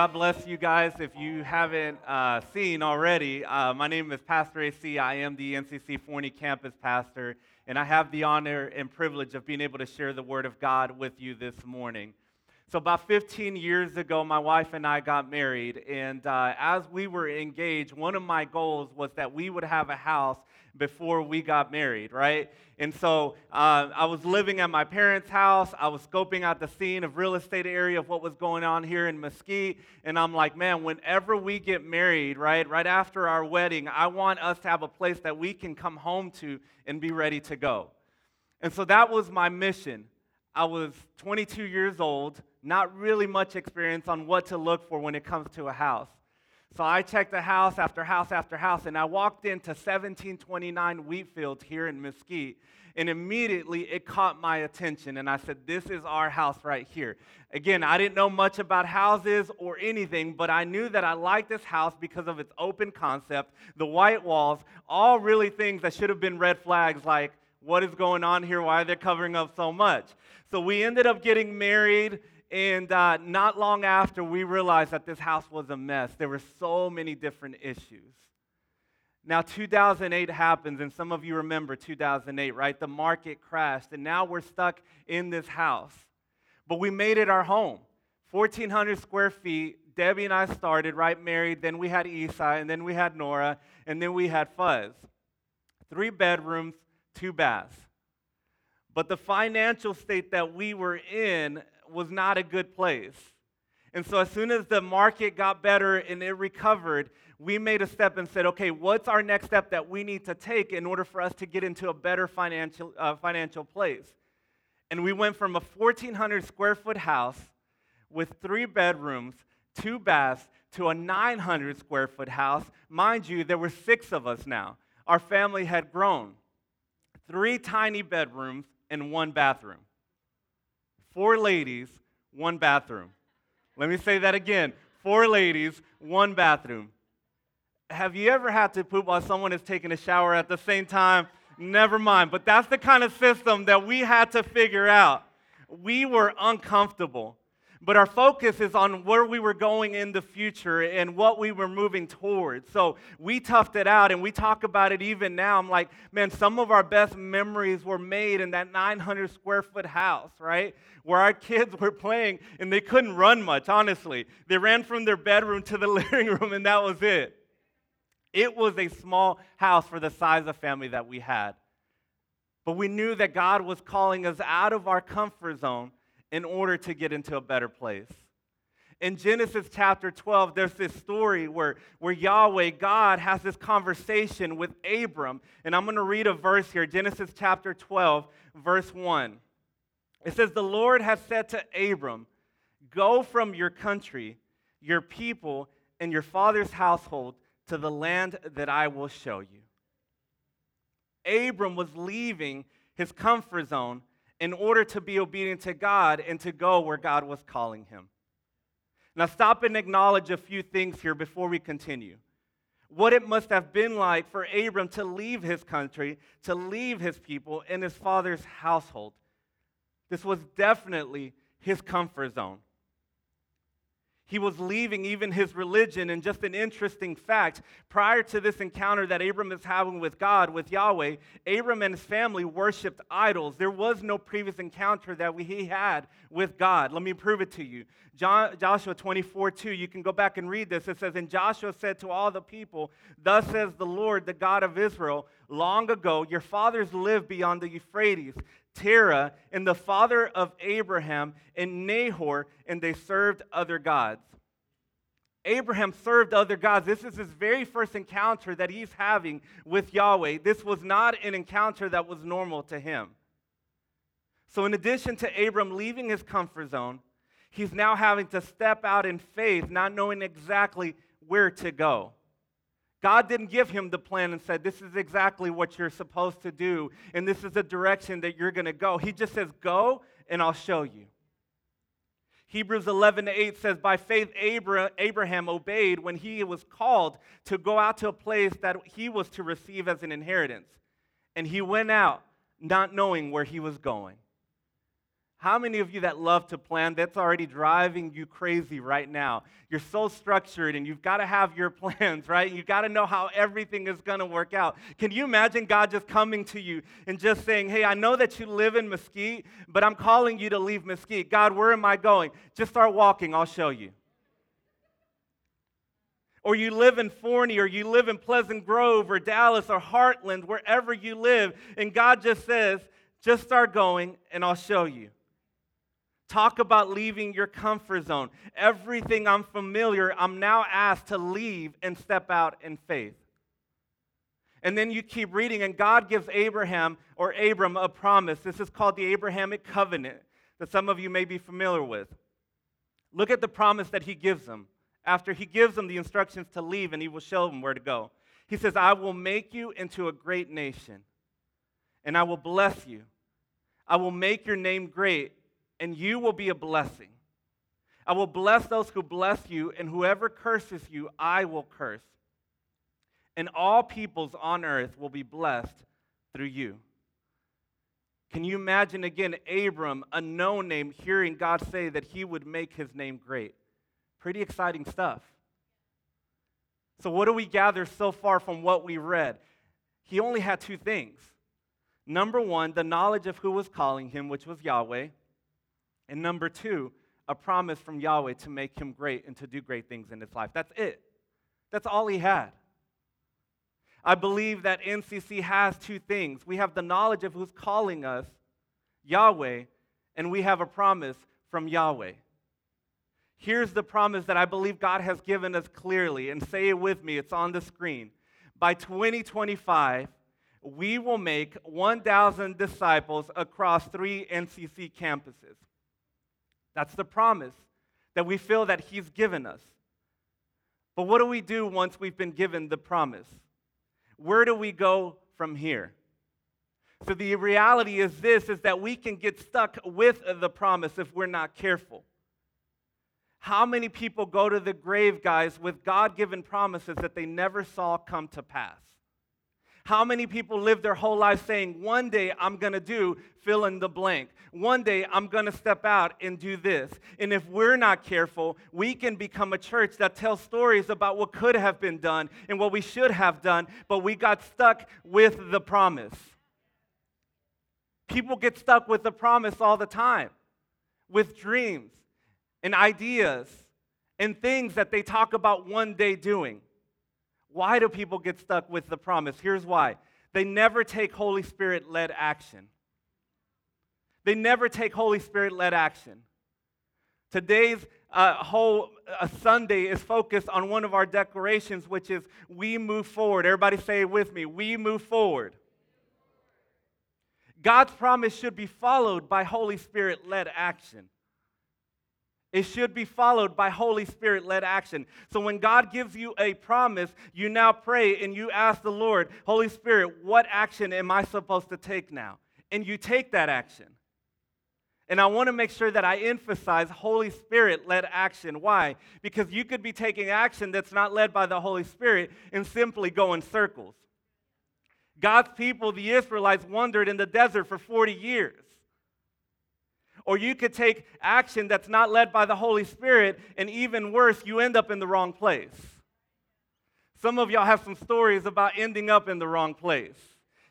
God bless you guys. If you haven't uh, seen already, uh, my name is Pastor AC. I am the NCC Forney campus pastor, and I have the honor and privilege of being able to share the Word of God with you this morning. So, about 15 years ago, my wife and I got married, and uh, as we were engaged, one of my goals was that we would have a house before we got married, right? And so uh, I was living at my parents' house. I was scoping out the scene of real estate area of what was going on here in Mesquite. And I'm like, man, whenever we get married, right, right after our wedding, I want us to have a place that we can come home to and be ready to go. And so that was my mission. I was 22 years old not really much experience on what to look for when it comes to a house. So I checked the house after house after house, and I walked into 1729 Wheatfield here in Mesquite, and immediately it caught my attention. And I said, This is our house right here. Again, I didn't know much about houses or anything, but I knew that I liked this house because of its open concept, the white walls, all really things that should have been red flags like, What is going on here? Why are they covering up so much? So we ended up getting married and uh, not long after, we realized that this house was a mess. There were so many different issues. Now, 2008 happens, and some of you remember 2008, right? The market crashed, and now we're stuck in this house. But we made it our home 1,400 square feet. Debbie and I started, right? Married. Then we had Isai, and then we had Nora, and then we had Fuzz. Three bedrooms, two baths. But the financial state that we were in was not a good place. And so, as soon as the market got better and it recovered, we made a step and said, okay, what's our next step that we need to take in order for us to get into a better financial, uh, financial place? And we went from a 1,400 square foot house with three bedrooms, two baths, to a 900 square foot house. Mind you, there were six of us now. Our family had grown. Three tiny bedrooms and one bathroom four ladies, one bathroom. Let me say that again four ladies, one bathroom. Have you ever had to poop while someone is taking a shower at the same time? Never mind. But that's the kind of system that we had to figure out. We were uncomfortable. But our focus is on where we were going in the future and what we were moving towards. So we toughed it out and we talk about it even now. I'm like, man, some of our best memories were made in that 900 square foot house, right? Where our kids were playing and they couldn't run much, honestly. They ran from their bedroom to the living room and that was it. It was a small house for the size of family that we had. But we knew that God was calling us out of our comfort zone in order to get into a better place. In Genesis chapter 12, there's this story where, where Yahweh, God, has this conversation with Abram. And I'm going to read a verse here Genesis chapter 12, verse 1. It says, The Lord has said to Abram, Go from your country, your people, and your father's household to the land that I will show you. Abram was leaving his comfort zone in order to be obedient to God and to go where God was calling him. Now, stop and acknowledge a few things here before we continue. What it must have been like for Abram to leave his country, to leave his people and his father's household. This was definitely his comfort zone. He was leaving even his religion. And just an interesting fact prior to this encounter that Abram is having with God, with Yahweh, Abram and his family worshiped idols. There was no previous encounter that he had with God. Let me prove it to you. John, Joshua 24 2, you can go back and read this. It says, And Joshua said to all the people, Thus says the Lord, the God of Israel, long ago your fathers lived beyond the Euphrates. Terah, and the father of Abraham, and Nahor, and they served other gods. Abraham served other gods. This is his very first encounter that he's having with Yahweh. This was not an encounter that was normal to him. So, in addition to Abram leaving his comfort zone, he's now having to step out in faith, not knowing exactly where to go. God didn't give him the plan and said, This is exactly what you're supposed to do, and this is the direction that you're going to go. He just says, Go, and I'll show you. Hebrews 11 to 8 says, By faith, Abraham obeyed when he was called to go out to a place that he was to receive as an inheritance. And he went out not knowing where he was going. How many of you that love to plan, that's already driving you crazy right now? You're so structured and you've got to have your plans, right? You've got to know how everything is going to work out. Can you imagine God just coming to you and just saying, Hey, I know that you live in Mesquite, but I'm calling you to leave Mesquite. God, where am I going? Just start walking, I'll show you. Or you live in Forney, or you live in Pleasant Grove, or Dallas, or Heartland, wherever you live, and God just says, just start going and I'll show you. Talk about leaving your comfort zone. Everything I'm familiar, I'm now asked to leave and step out in faith. And then you keep reading, and God gives Abraham or Abram a promise. This is called the Abrahamic covenant that some of you may be familiar with. Look at the promise that he gives them after he gives them the instructions to leave and he will show them where to go. He says, I will make you into a great nation, and I will bless you. I will make your name great and you will be a blessing. I will bless those who bless you, and whoever curses you, I will curse. And all peoples on earth will be blessed through you. Can you imagine again Abram, a known name, hearing God say that he would make his name great? Pretty exciting stuff. So, what do we gather so far from what we read? He only had two things. Number one, the knowledge of who was calling him, which was Yahweh. And number two, a promise from Yahweh to make him great and to do great things in his life. That's it. That's all he had. I believe that NCC has two things. We have the knowledge of who's calling us, Yahweh, and we have a promise from Yahweh. Here's the promise that I believe God has given us clearly, and say it with me, it's on the screen. By 2025, we will make 1,000 disciples across three NCC campuses. That's the promise that we feel that He's given us. But what do we do once we've been given the promise? Where do we go from here? So the reality is this is that we can get stuck with the promise if we're not careful. How many people go to the grave, guys, with God given promises that they never saw come to pass? How many people live their whole life saying, one day I'm going to do fill in the blank? One day I'm going to step out and do this. And if we're not careful, we can become a church that tells stories about what could have been done and what we should have done, but we got stuck with the promise. People get stuck with the promise all the time, with dreams and ideas and things that they talk about one day doing. Why do people get stuck with the promise? Here's why they never take Holy Spirit led action. They never take Holy Spirit led action. Today's uh, whole uh, Sunday is focused on one of our declarations, which is we move forward. Everybody say it with me we move forward. God's promise should be followed by Holy Spirit led action. It should be followed by Holy Spirit led action. So when God gives you a promise, you now pray and you ask the Lord, Holy Spirit, what action am I supposed to take now? And you take that action. And I want to make sure that I emphasize Holy Spirit led action. Why? Because you could be taking action that's not led by the Holy Spirit and simply go in circles. God's people, the Israelites, wandered in the desert for 40 years. Or you could take action that's not led by the Holy Spirit, and even worse, you end up in the wrong place. Some of y'all have some stories about ending up in the wrong place.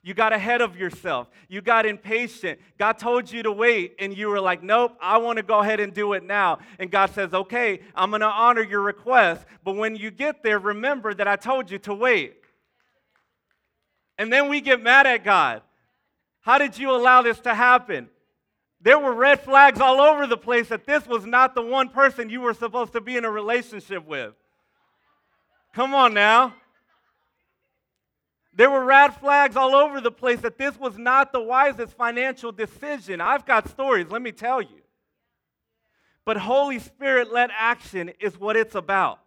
You got ahead of yourself. You got impatient. God told you to wait, and you were like, Nope, I want to go ahead and do it now. And God says, Okay, I'm going to honor your request. But when you get there, remember that I told you to wait. And then we get mad at God. How did you allow this to happen? There were red flags all over the place that this was not the one person you were supposed to be in a relationship with. Come on now. There were red flags all over the place that this was not the wisest financial decision. I've got stories, let me tell you. But Holy Spirit led action is what it's about.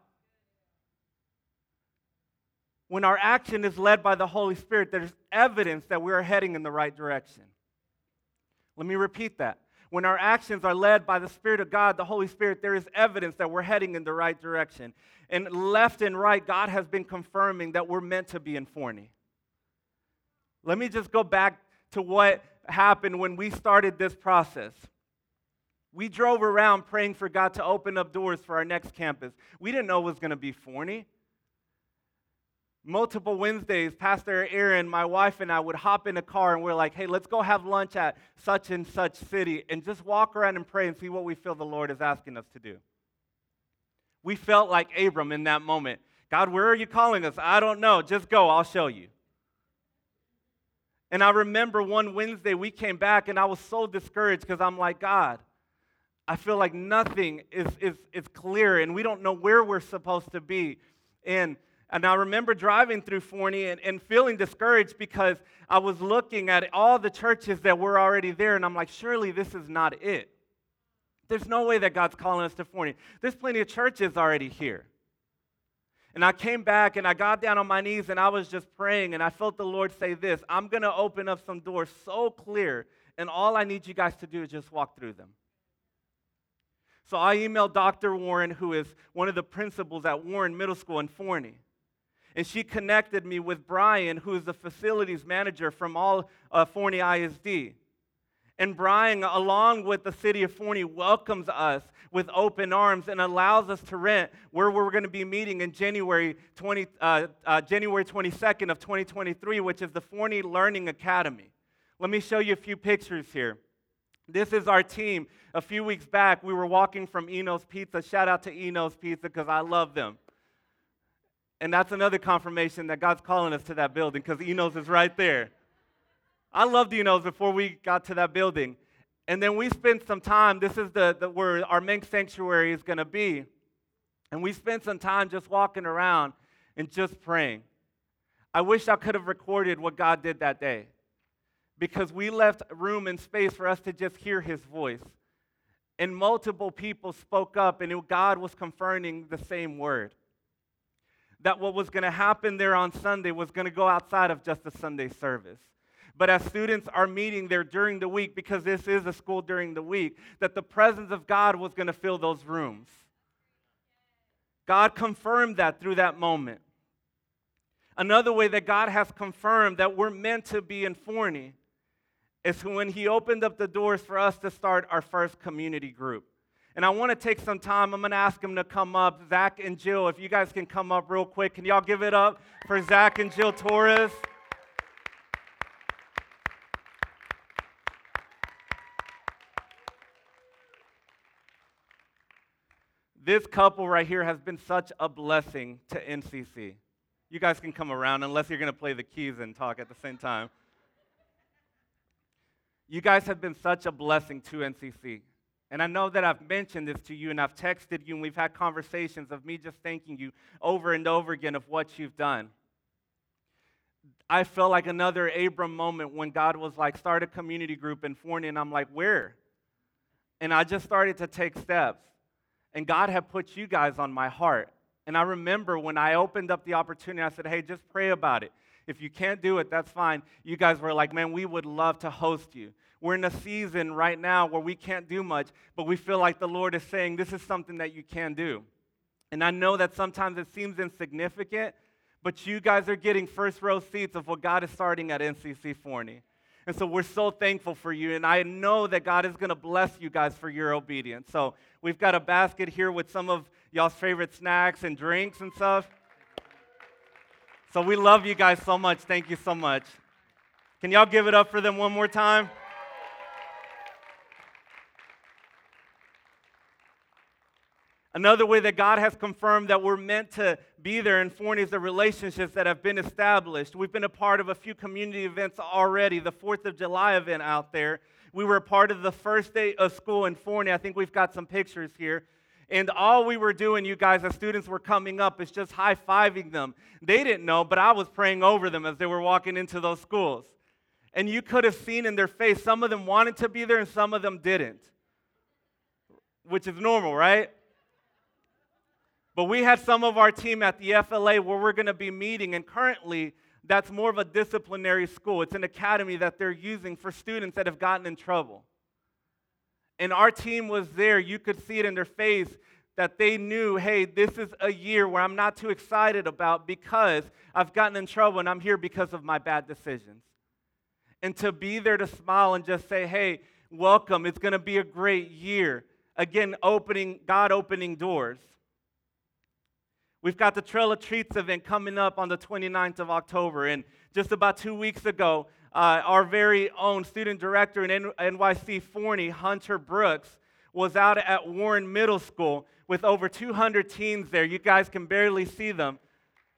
When our action is led by the Holy Spirit, there's evidence that we're heading in the right direction. Let me repeat that. When our actions are led by the Spirit of God, the Holy Spirit, there is evidence that we're heading in the right direction. And left and right, God has been confirming that we're meant to be in Forney. Let me just go back to what happened when we started this process. We drove around praying for God to open up doors for our next campus. We didn't know it was going to be Forney. Multiple Wednesdays, Pastor Aaron, my wife, and I would hop in a car and we're like, hey, let's go have lunch at such and such city and just walk around and pray and see what we feel the Lord is asking us to do. We felt like Abram in that moment. God, where are you calling us? I don't know. Just go, I'll show you. And I remember one Wednesday we came back and I was so discouraged because I'm like, God, I feel like nothing is, is, is clear and we don't know where we're supposed to be. And, and I remember driving through Forney and, and feeling discouraged because I was looking at all the churches that were already there and I'm like, surely this is not it. There's no way that God's calling us to Forney. There's plenty of churches already here. And I came back and I got down on my knees and I was just praying and I felt the Lord say this I'm going to open up some doors so clear, and all I need you guys to do is just walk through them. So I emailed Dr. Warren, who is one of the principals at Warren Middle School in Forney. And she connected me with Brian, who is the facilities manager from all uh, Forney ISD. And Brian, along with the city of Forney, welcomes us with open arms and allows us to rent where we're going to be meeting in January, 20, uh, uh, January 22nd of 2023, which is the Forney Learning Academy. Let me show you a few pictures here. This is our team. A few weeks back, we were walking from Eno's Pizza. Shout out to Eno's Pizza because I love them. And that's another confirmation that God's calling us to that building because Eno's is right there. I loved Eno's before we got to that building. And then we spent some time, this is the, the where our main sanctuary is going to be. And we spent some time just walking around and just praying. I wish I could have recorded what God did that day because we left room and space for us to just hear his voice. And multiple people spoke up, and God was confirming the same word. That what was going to happen there on Sunday was going to go outside of just a Sunday service. But as students are meeting there during the week, because this is a school during the week, that the presence of God was going to fill those rooms. God confirmed that through that moment. Another way that God has confirmed that we're meant to be in Forney is when He opened up the doors for us to start our first community group. And I want to take some time. I'm going to ask them to come up. Zach and Jill, if you guys can come up real quick. Can y'all give it up for Zach and Jill Torres? This couple right here has been such a blessing to NCC. You guys can come around unless you're going to play the keys and talk at the same time. You guys have been such a blessing to NCC. And I know that I've mentioned this to you and I've texted you and we've had conversations of me just thanking you over and over again of what you've done. I felt like another Abram moment when God was like, start a community group in Forney, and I'm like, where? And I just started to take steps. And God had put you guys on my heart. And I remember when I opened up the opportunity, I said, hey, just pray about it. If you can't do it, that's fine. You guys were like, man, we would love to host you. We're in a season right now where we can't do much, but we feel like the Lord is saying, this is something that you can do. And I know that sometimes it seems insignificant, but you guys are getting first row seats of what God is starting at NCC Forney. And so we're so thankful for you. And I know that God is going to bless you guys for your obedience. So we've got a basket here with some of y'all's favorite snacks and drinks and stuff. So we love you guys so much. Thank you so much. Can y'all give it up for them one more time? Another way that God has confirmed that we're meant to be there in Forney is the relationships that have been established. We've been a part of a few community events already. The 4th of July event out there. We were a part of the first day of school in Forney. I think we've got some pictures here. And all we were doing, you guys, as students were coming up, is just high fiving them. They didn't know, but I was praying over them as they were walking into those schools. And you could have seen in their face, some of them wanted to be there and some of them didn't, which is normal, right? But we had some of our team at the FLA where we're going to be meeting, and currently that's more of a disciplinary school. It's an academy that they're using for students that have gotten in trouble. And our team was there. You could see it in their face that they knew, hey, this is a year where I'm not too excited about because I've gotten in trouble and I'm here because of my bad decisions. And to be there to smile and just say, hey, welcome. It's going to be a great year. Again, opening, God opening doors. We've got the Trail of Treats event coming up on the 29th of October. And just about two weeks ago, uh, our very own student director in NYC Forney, Hunter Brooks, was out at Warren Middle School with over 200 teens there. You guys can barely see them.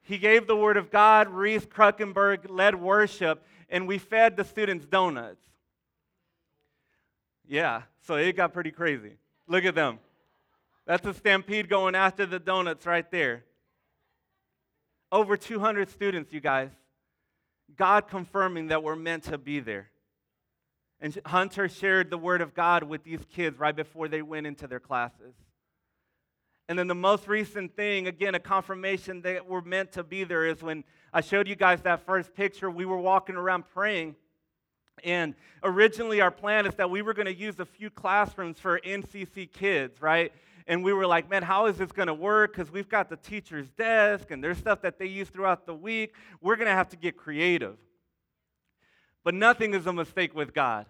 He gave the word of God. Reese Kruckenberg led worship, and we fed the students donuts. Yeah, so it got pretty crazy. Look at them. That's a stampede going after the donuts right there. Over 200 students, you guys. God confirming that we're meant to be there. And Hunter shared the word of God with these kids right before they went into their classes. And then the most recent thing, again, a confirmation that we're meant to be there is when I showed you guys that first picture, we were walking around praying. And originally, our plan is that we were going to use a few classrooms for NCC kids, right? And we were like, man, how is this going to work? Because we've got the teacher's desk and there's stuff that they use throughout the week. We're going to have to get creative. But nothing is a mistake with God.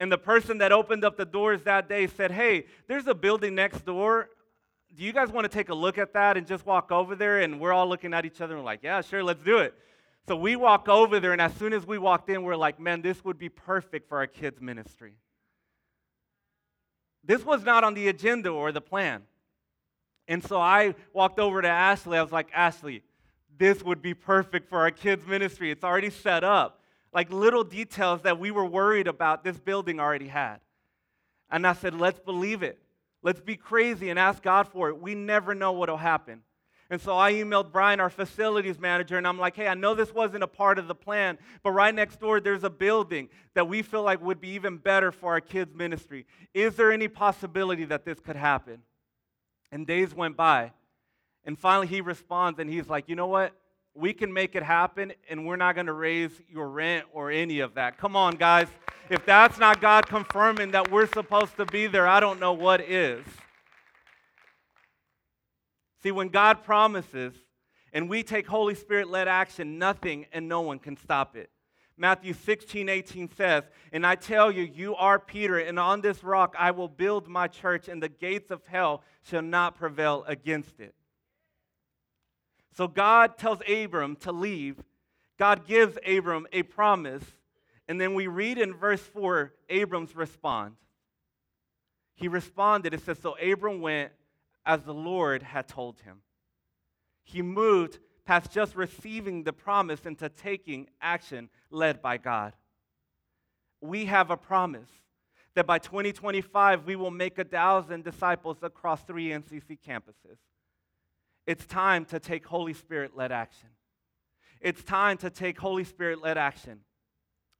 And the person that opened up the doors that day said, hey, there's a building next door do you guys want to take a look at that and just walk over there? And we're all looking at each other and like, yeah, sure, let's do it. So we walk over there, and as soon as we walked in, we're like, man, this would be perfect for our kids' ministry. This was not on the agenda or the plan. And so I walked over to Ashley. I was like, Ashley, this would be perfect for our kids' ministry. It's already set up. Like little details that we were worried about, this building already had. And I said, let's believe it. Let's be crazy and ask God for it. We never know what will happen. And so I emailed Brian, our facilities manager, and I'm like, hey, I know this wasn't a part of the plan, but right next door there's a building that we feel like would be even better for our kids' ministry. Is there any possibility that this could happen? And days went by. And finally he responds and he's like, you know what? We can make it happen, and we're not going to raise your rent or any of that. Come on, guys. If that's not God confirming that we're supposed to be there, I don't know what is. See, when God promises and we take Holy Spirit led action, nothing and no one can stop it. Matthew 16, 18 says, And I tell you, you are Peter, and on this rock I will build my church, and the gates of hell shall not prevail against it. So God tells Abram to leave. God gives Abram a promise. And then we read in verse 4 Abram's response. He responded. It says, So Abram went as the Lord had told him. He moved past just receiving the promise into taking action led by God. We have a promise that by 2025 we will make a thousand disciples across three NCC campuses. It's time to take Holy Spirit led action. It's time to take Holy Spirit led action.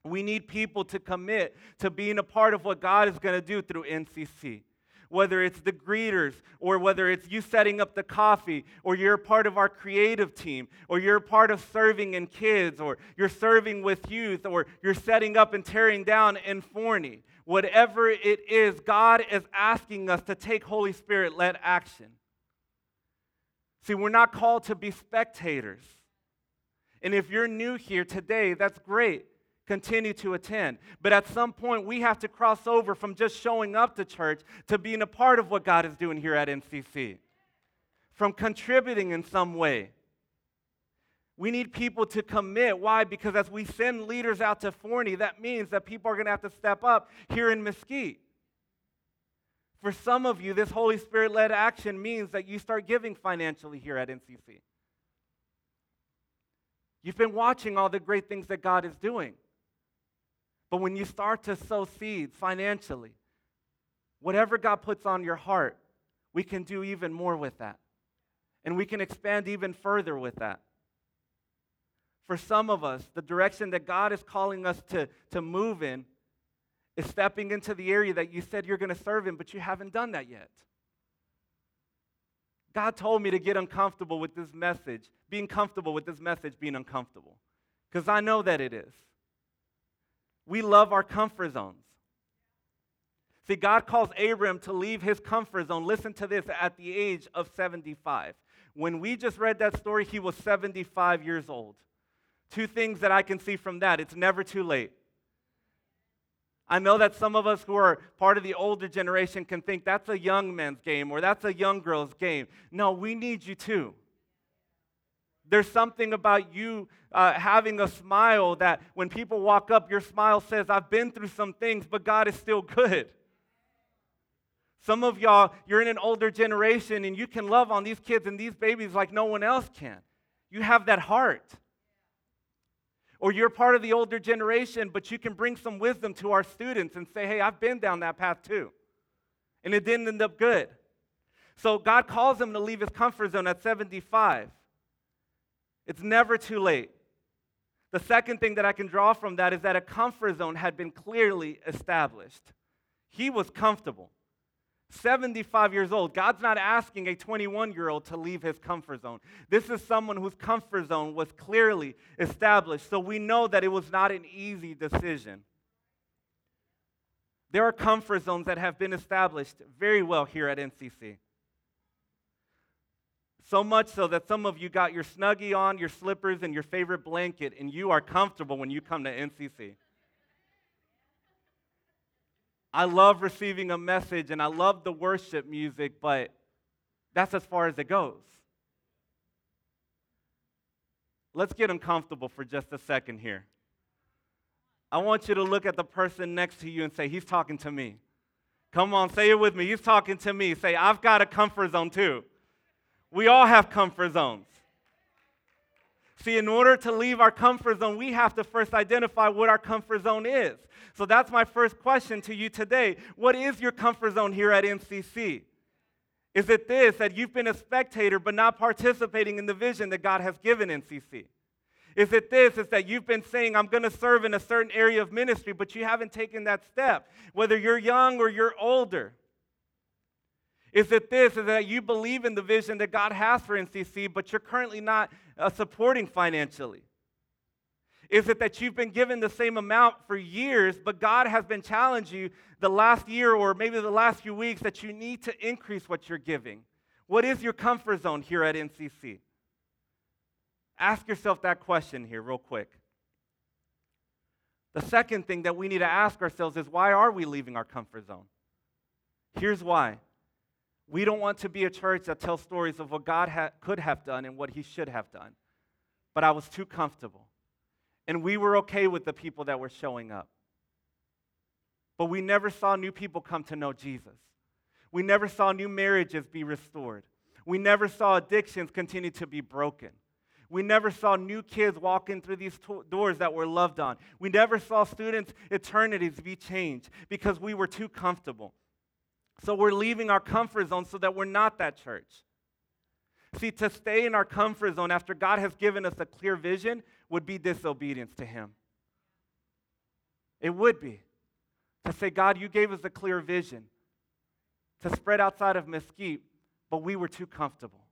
We need people to commit to being a part of what God is going to do through NCC. Whether it's the greeters, or whether it's you setting up the coffee, or you're part of our creative team, or you're part of serving in kids, or you're serving with youth, or you're setting up and tearing down in Forney. Whatever it is, God is asking us to take Holy Spirit led action. See, we're not called to be spectators. And if you're new here today, that's great. Continue to attend. But at some point, we have to cross over from just showing up to church to being a part of what God is doing here at NCC, from contributing in some way. We need people to commit. Why? Because as we send leaders out to Forney, that means that people are going to have to step up here in Mesquite. For some of you, this Holy Spirit led action means that you start giving financially here at NCC. You've been watching all the great things that God is doing. But when you start to sow seeds financially, whatever God puts on your heart, we can do even more with that. And we can expand even further with that. For some of us, the direction that God is calling us to, to move in is stepping into the area that you said you're going to serve in, but you haven't done that yet. God told me to get uncomfortable with this message, being comfortable with this message being uncomfortable, because I know that it is. We love our comfort zones. See, God calls Abram to leave his comfort zone. Listen to this at the age of 75. When we just read that story, he was 75 years old. Two things that I can see from that it's never too late. I know that some of us who are part of the older generation can think that's a young man's game or that's a young girl's game. No, we need you too. There's something about you uh, having a smile that when people walk up, your smile says, I've been through some things, but God is still good. Some of y'all, you're in an older generation and you can love on these kids and these babies like no one else can. You have that heart. Or you're part of the older generation, but you can bring some wisdom to our students and say, hey, I've been down that path too. And it didn't end up good. So God calls him to leave his comfort zone at 75. It's never too late. The second thing that I can draw from that is that a comfort zone had been clearly established. He was comfortable. 75 years old. God's not asking a 21 year old to leave his comfort zone. This is someone whose comfort zone was clearly established. So we know that it was not an easy decision. There are comfort zones that have been established very well here at NCC. So much so that some of you got your snuggie on, your slippers, and your favorite blanket, and you are comfortable when you come to NCC. I love receiving a message and I love the worship music, but that's as far as it goes. Let's get uncomfortable for just a second here. I want you to look at the person next to you and say, He's talking to me. Come on, say it with me. He's talking to me. Say, I've got a comfort zone too. We all have comfort zones. See, in order to leave our comfort zone, we have to first identify what our comfort zone is. So that's my first question to you today. What is your comfort zone here at NCC? Is it this that you've been a spectator but not participating in the vision that God has given NCC? Is it this? Is that you've been saying, I'm going to serve in a certain area of ministry, but you haven't taken that step, whether you're young or you're older? Is it this? Is that you believe in the vision that God has for NCC, but you're currently not uh, supporting financially? Is it that you've been given the same amount for years, but God has been challenging you the last year or maybe the last few weeks that you need to increase what you're giving? What is your comfort zone here at NCC? Ask yourself that question here, real quick. The second thing that we need to ask ourselves is why are we leaving our comfort zone? Here's why we don't want to be a church that tells stories of what God ha- could have done and what He should have done. But I was too comfortable. And we were okay with the people that were showing up. But we never saw new people come to know Jesus. We never saw new marriages be restored. We never saw addictions continue to be broken. We never saw new kids walking through these to- doors that were loved on. We never saw students' eternities be changed because we were too comfortable. So we're leaving our comfort zone so that we're not that church. See, to stay in our comfort zone after God has given us a clear vision would be disobedience to Him. It would be. To say, God, you gave us a clear vision to spread outside of Mesquite, but we were too comfortable.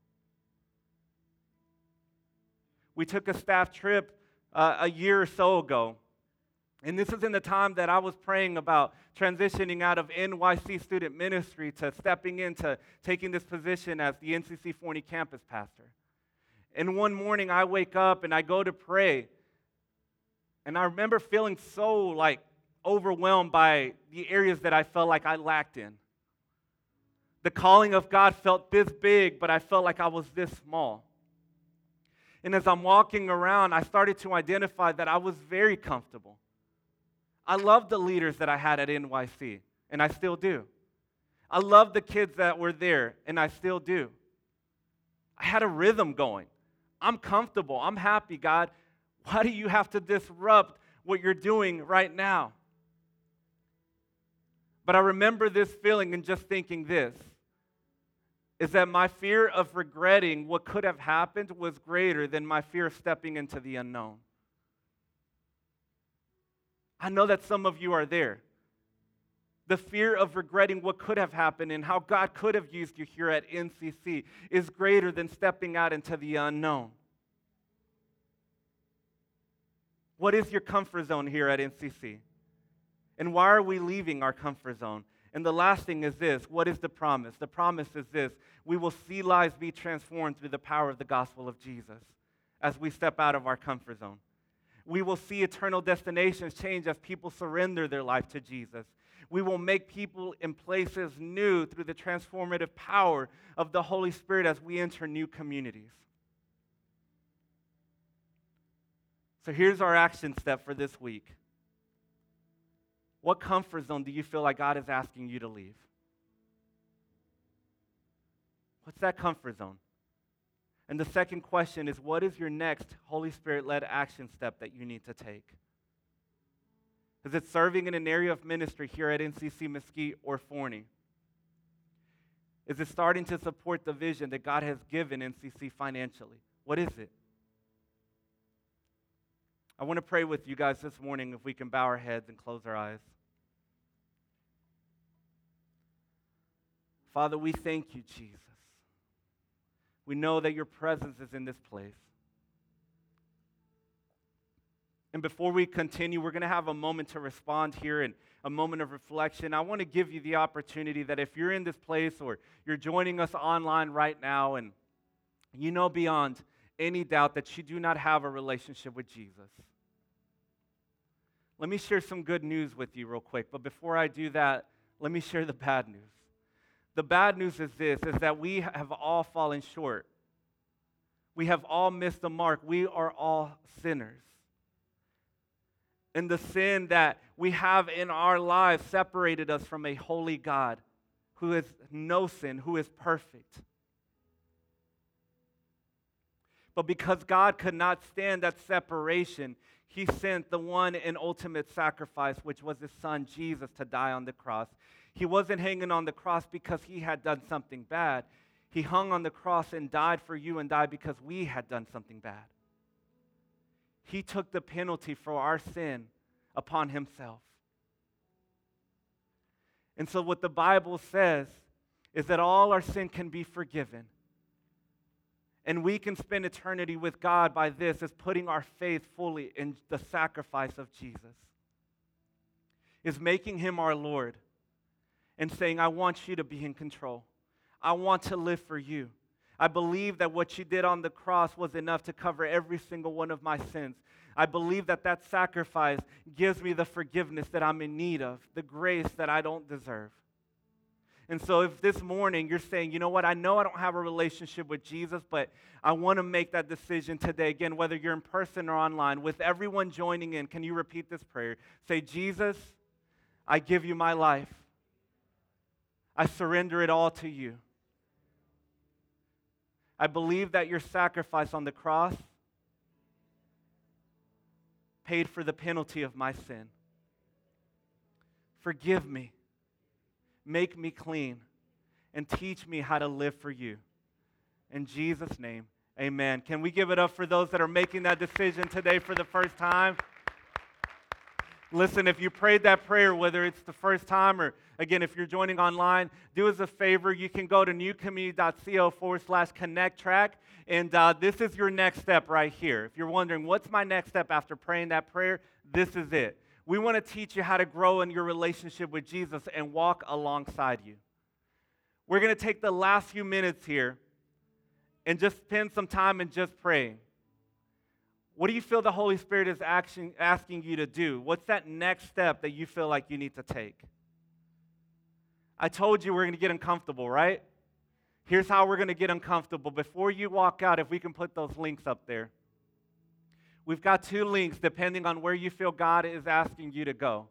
We took a staff trip uh, a year or so ago and this is in the time that I was praying about transitioning out of NYC student ministry to stepping into taking this position as the NCC Forney campus pastor. And one morning I wake up and I go to pray. And I remember feeling so like overwhelmed by the areas that I felt like I lacked in. The calling of God felt this big, but I felt like I was this small. And as I'm walking around, I started to identify that I was very comfortable. I love the leaders that I had at NYC, and I still do. I love the kids that were there, and I still do. I had a rhythm going. I'm comfortable. I'm happy, God. Why do you have to disrupt what you're doing right now? But I remember this feeling and just thinking this is that my fear of regretting what could have happened was greater than my fear of stepping into the unknown. I know that some of you are there. The fear of regretting what could have happened and how God could have used you here at NCC is greater than stepping out into the unknown. What is your comfort zone here at NCC? And why are we leaving our comfort zone? And the last thing is this what is the promise? The promise is this we will see lives be transformed through the power of the gospel of Jesus as we step out of our comfort zone. We will see eternal destinations change as people surrender their life to Jesus. We will make people in places new through the transformative power of the Holy Spirit as we enter new communities. So here's our action step for this week. What comfort zone do you feel like God is asking you to leave? What's that comfort zone? And the second question is what is your next Holy Spirit led action step that you need to take? Is it serving in an area of ministry here at NCC Mesquite or Forney? Is it starting to support the vision that God has given NCC financially? What is it? I want to pray with you guys this morning if we can bow our heads and close our eyes. Father, we thank you, Jesus. We know that your presence is in this place. And before we continue, we're going to have a moment to respond here and a moment of reflection. I want to give you the opportunity that if you're in this place or you're joining us online right now and you know beyond any doubt that you do not have a relationship with Jesus. Let me share some good news with you real quick. But before I do that, let me share the bad news. The bad news is this is that we have all fallen short. We have all missed the mark. We are all sinners and the sin that we have in our lives separated us from a holy God who is no sin, who is perfect. But because God could not stand that separation, he sent the one and ultimate sacrifice, which was his son Jesus, to die on the cross. He wasn't hanging on the cross because he had done something bad. He hung on the cross and died for you and died because we had done something bad. He took the penalty for our sin upon himself. And so, what the Bible says is that all our sin can be forgiven. And we can spend eternity with God by this, as putting our faith fully in the sacrifice of Jesus. Is making him our Lord and saying, I want you to be in control. I want to live for you. I believe that what you did on the cross was enough to cover every single one of my sins. I believe that that sacrifice gives me the forgiveness that I'm in need of, the grace that I don't deserve. And so, if this morning you're saying, you know what, I know I don't have a relationship with Jesus, but I want to make that decision today, again, whether you're in person or online, with everyone joining in, can you repeat this prayer? Say, Jesus, I give you my life. I surrender it all to you. I believe that your sacrifice on the cross paid for the penalty of my sin. Forgive me, make me clean, and teach me how to live for you. In Jesus' name, amen. Can we give it up for those that are making that decision today for the first time? Listen, if you prayed that prayer, whether it's the first time or again, if you're joining online, do us a favor. You can go to newcommunity.co forward slash connect track. And uh, this is your next step right here. If you're wondering, what's my next step after praying that prayer? This is it. We want to teach you how to grow in your relationship with Jesus and walk alongside you. We're going to take the last few minutes here and just spend some time and just praying. What do you feel the Holy Spirit is action, asking you to do? What's that next step that you feel like you need to take? I told you we're going to get uncomfortable, right? Here's how we're going to get uncomfortable. Before you walk out, if we can put those links up there. We've got two links depending on where you feel God is asking you to go.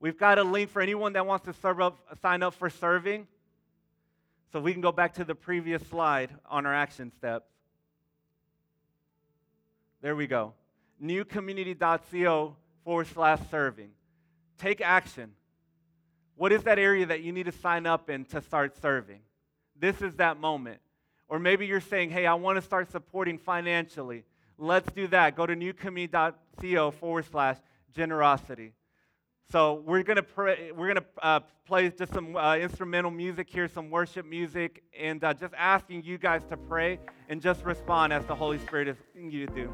We've got a link for anyone that wants to serve up, sign up for serving. So we can go back to the previous slide on our action steps. There we go. Newcommunity.co forward slash serving. Take action. What is that area that you need to sign up in to start serving? This is that moment. Or maybe you're saying, hey, I want to start supporting financially. Let's do that. Go to newcommunity.co forward slash generosity. So we're gonna pray, we're gonna uh, play just some uh, instrumental music here, some worship music, and uh, just asking you guys to pray and just respond as the Holy Spirit is you to do.